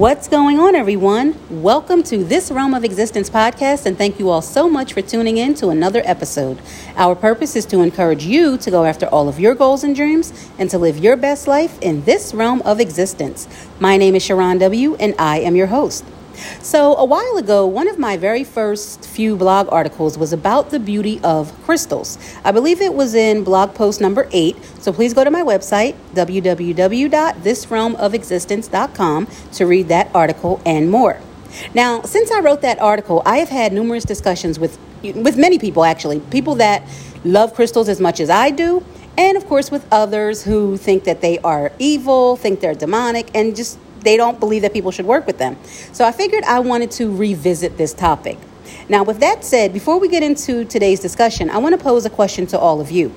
What's going on, everyone? Welcome to this Realm of Existence podcast, and thank you all so much for tuning in to another episode. Our purpose is to encourage you to go after all of your goals and dreams and to live your best life in this realm of existence. My name is Sharron W., and I am your host. So, a while ago, one of my very first few blog articles was about the beauty of crystals. I believe it was in blog post number eight. So, please go to my website, www.thisrealmofexistence.com, to read that article and more. Now, since I wrote that article, I have had numerous discussions with with many people actually, people that love crystals as much as I do, and of course with others who think that they are evil, think they're demonic, and just they don't believe that people should work with them. So I figured I wanted to revisit this topic. Now, with that said, before we get into today's discussion, I want to pose a question to all of you.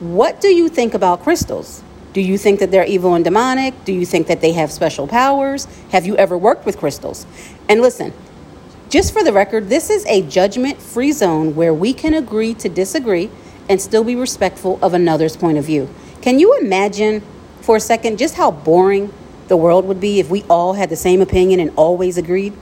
What do you think about crystals? Do you think that they're evil and demonic? Do you think that they have special powers? Have you ever worked with crystals? And listen, just for the record, this is a judgment free zone where we can agree to disagree and still be respectful of another's point of view. Can you imagine for a second just how boring the world would be if we all had the same opinion and always agreed.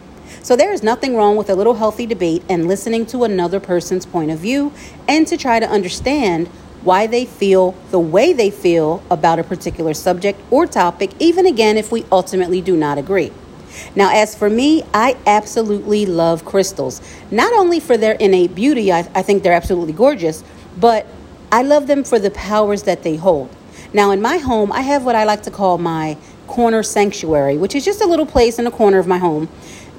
So there is nothing wrong with a little healthy debate and listening to another person's point of view and to try to understand why they feel the way they feel about a particular subject or topic, even again if we ultimately do not agree. Now, as for me, I absolutely love crystals. Not only for their innate beauty, I, I think they're absolutely gorgeous, but I love them for the powers that they hold. Now, in my home, I have what I like to call my corner sanctuary, which is just a little place in the corner of my home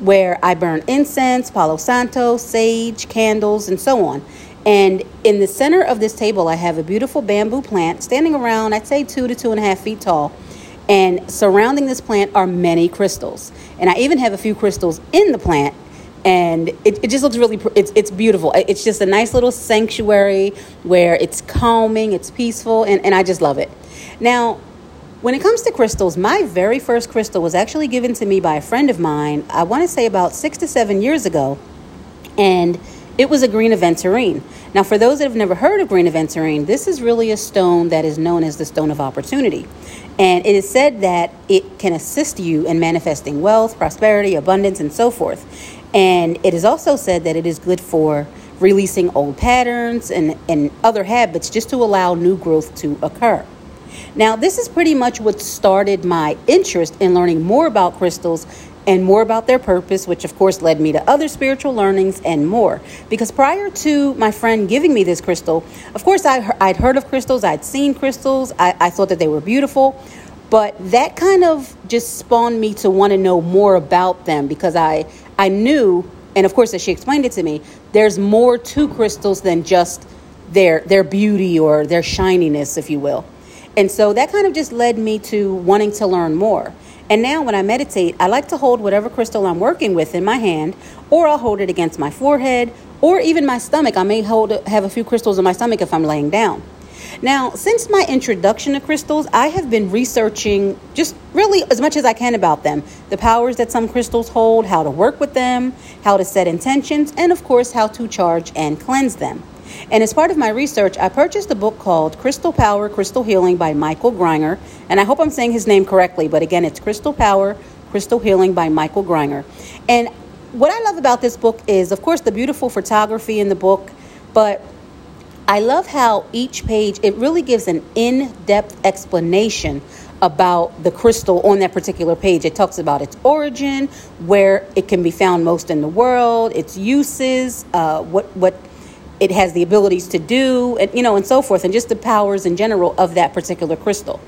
where I burn incense, Palo Santo, sage, candles, and so on. And in the center of this table, I have a beautiful bamboo plant standing around, I'd say two to two and a half feet tall. And surrounding this plant are many crystals. And I even have a few crystals in the plant. And it, it just looks really, it's, it's beautiful. It's just a nice little sanctuary where it's calming, it's peaceful, and, and I just love it. Now, when it comes to crystals, my very first crystal was actually given to me by a friend of mine, I want to say about six to seven years ago, and it was a green aventurine. Now, for those that have never heard of green aventurine, this is really a stone that is known as the stone of opportunity. And it is said that it can assist you in manifesting wealth, prosperity, abundance, and so forth. And it is also said that it is good for releasing old patterns and, and other habits just to allow new growth to occur. Now, this is pretty much what started my interest in learning more about crystals and more about their purpose, which of course led me to other spiritual learnings and more. Because prior to my friend giving me this crystal, of course, I, I'd heard of crystals, I'd seen crystals, I, I thought that they were beautiful. But that kind of just spawned me to want to know more about them because I, I knew, and of course, as she explained it to me, there's more to crystals than just their, their beauty or their shininess, if you will. And so that kind of just led me to wanting to learn more. And now when I meditate, I like to hold whatever crystal I'm working with in my hand, or I'll hold it against my forehead, or even my stomach. I may hold have a few crystals in my stomach if I'm laying down. Now, since my introduction to crystals, I have been researching just really as much as I can about them the powers that some crystals hold, how to work with them, how to set intentions, and of course, how to charge and cleanse them. And as part of my research, I purchased a book called Crystal Power, Crystal Healing by Michael Greiner. And I hope I'm saying his name correctly, but again, it's Crystal Power, Crystal Healing by Michael Greiner. And what I love about this book is, of course, the beautiful photography in the book, but I love how each page it really gives an in-depth explanation about the crystal on that particular page. It talks about its origin, where it can be found most in the world, its uses, uh, what what it has the abilities to do, and, you know, and so forth, and just the powers in general of that particular crystal.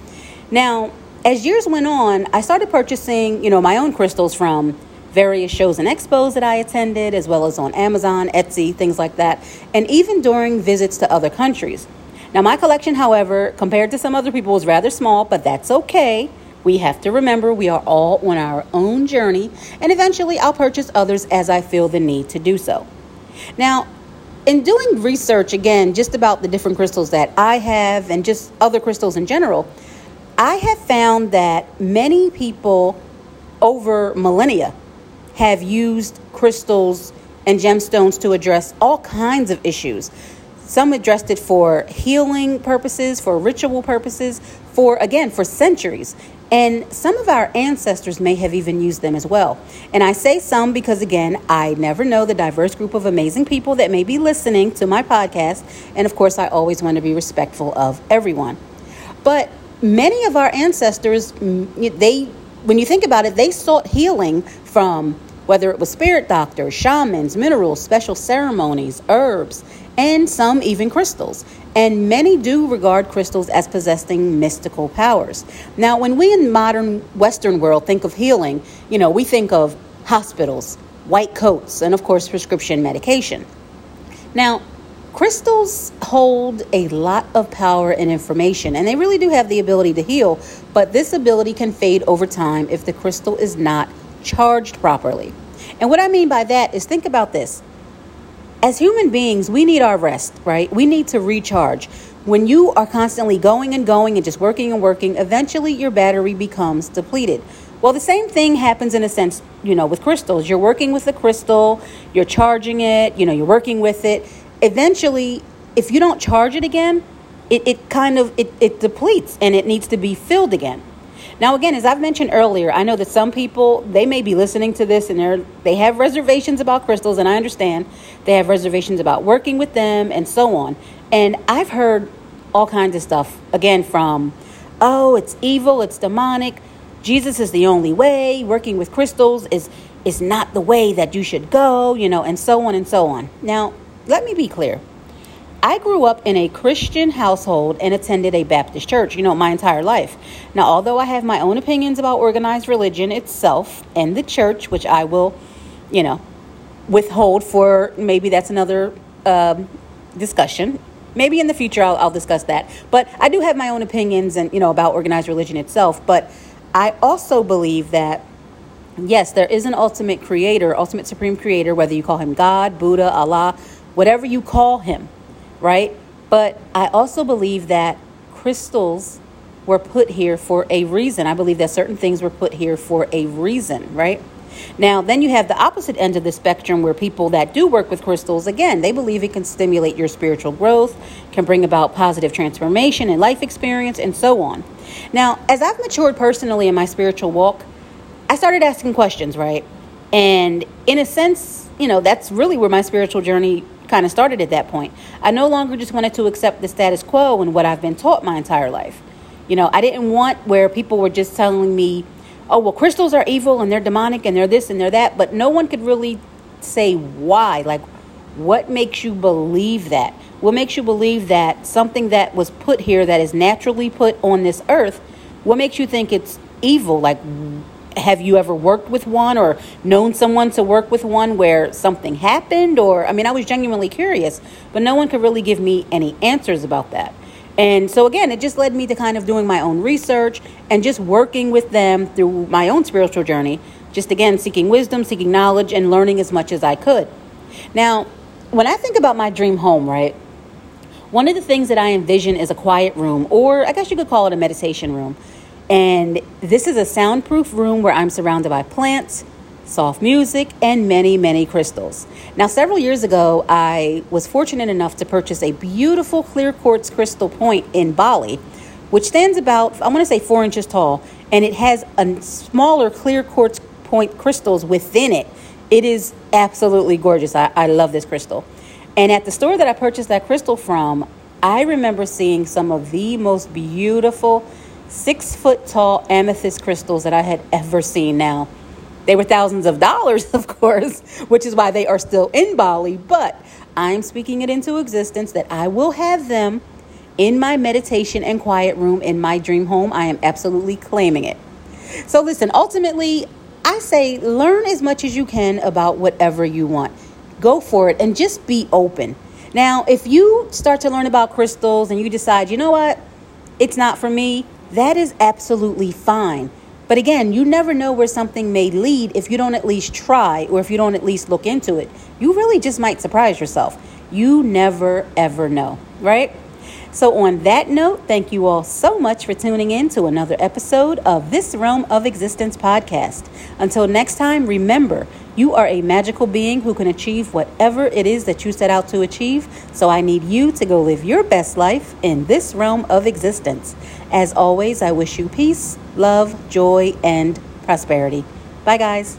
Now, as years went on, I started purchasing, you know, my own crystals from various shows and expos that I attended, as well as on Amazon, Etsy, things like that, and even during visits to other countries. Now, my collection, however, compared to some other people, was rather small, but that's okay. We have to remember we are all on our own journey, and eventually I'll purchase others as I feel the need to do so. Now, in doing research again just about the different crystals that I have and just other crystals in general, I have found that many people over millennia have used crystals and gemstones to address all kinds of issues. Some addressed it for healing purposes, for ritual purposes, for again, for centuries. And some of our ancestors may have even used them as well. And I say some because, again, I never know the diverse group of amazing people that may be listening to my podcast. And of course, I always want to be respectful of everyone. But many of our ancestors, they, when you think about it, they sought healing from whether it was spirit doctors, shamans, minerals, special ceremonies, herbs, and some even crystals. And many do regard crystals as possessing mystical powers. Now, when we in modern Western world think of healing, you know, we think of hospitals, white coats, and of course, prescription medication. Now, crystals hold a lot of power and information, and they really do have the ability to heal, but this ability can fade over time if the crystal is not charged properly. And what I mean by that is think about this. As human beings, we need our rest, right? We need to recharge. When you are constantly going and going and just working and working, eventually your battery becomes depleted. Well, the same thing happens in a sense, you know, with crystals. You're working with the crystal, you're charging it, you know, you're working with it. Eventually, if you don't charge it again, it, it kind of it, it depletes and it needs to be filled again. Now, again, as I've mentioned earlier, I know that some people they may be listening to this and they're they have reservations about crystals, and I understand they have reservations about working with them and so on. And I've heard all kinds of stuff again from, oh, it's evil, it's demonic. Jesus is the only way. Working with crystals is is not the way that you should go, you know, and so on and so on. Now, let me be clear. I grew up in a Christian household and attended a Baptist church, you know, my entire life. Now, although I have my own opinions about organized religion itself and the church, which I will, you know, withhold for maybe that's another um, discussion. Maybe in the future I'll, I'll discuss that. But I do have my own opinions and, you know, about organized religion itself. But I also believe that yes, there is an ultimate creator, ultimate supreme creator, whether you call him God, Buddha, Allah, whatever you call him right? But I also believe that crystals were put here for a reason. I believe that certain things were put here for a reason, right? Now, then you have the opposite end of the spectrum where people that do work with crystals, again, they believe it can stimulate your spiritual growth, can bring about positive transformation and life experience, and so on. Now, as I've matured personally in my spiritual walk, I started asking questions, right? And in a sense, you know, that's really where my spiritual journey kind of started at that point. I no longer just wanted to accept the status quo and what I've been taught my entire life. You know, I didn't want where people were just telling me, oh, well, crystals are evil and they're demonic and they're this and they're that, but no one could really say why. Like, what makes you believe that? What makes you believe that something that was put here that is naturally put on this earth, what makes you think it's evil? Like, have you ever worked with one or known someone to work with one where something happened? Or i mean i was genuinely curious but no one could really give me any answers about that. And so again it just led me to kind of doing my own research and just working with them through my own spiritual journey just again seeking wisdom seeking knowledge and learning as much as i could. Now when i think about my dream home right one of the things that i envision is a quiet room or i guess you could call it a meditation room and this is a soundproof room where I'm surrounded by plants, soft music, and many, many crystals. Now, several years ago, I was fortunate enough to purchase a beautiful clear quartz crystal point in Bali, which stands about, I want to say, four inches tall, and it has a smaller clear quartz point crystals within it. It is absolutely gorgeous. I, I love this crystal. And at the store that I purchased that crystal from, I remember seeing some of the most beautiful six foot tall amethyst crystals that I had ever seen. Now, they were thousands of dollars, of course, which is why they are still in Bali, but I'm speaking it into existence that I will have them in my meditation and quiet room in my dream home. I am absolutely claiming it. So, listen, ultimately, I say learn as much as you can about whatever you want. Go for it and just be open. Now, if you start to learn about crystals and you decide, you know what, it's not for me, that is absolutely fine. But again, you never know where something may lead if you don't at least try or if you don't at least look into it. You really just might surprise yourself. You never, ever know, right? So, on that note, thank you all so much for tuning in to another episode of this Realm of Existence podcast. Until next time, remember, you are a magical being who can achieve whatever it is that you set out to achieve. So, I need you to go live your best life in this realm of existence. As always, I wish you peace, love, joy, and prosperity. Bye, guys.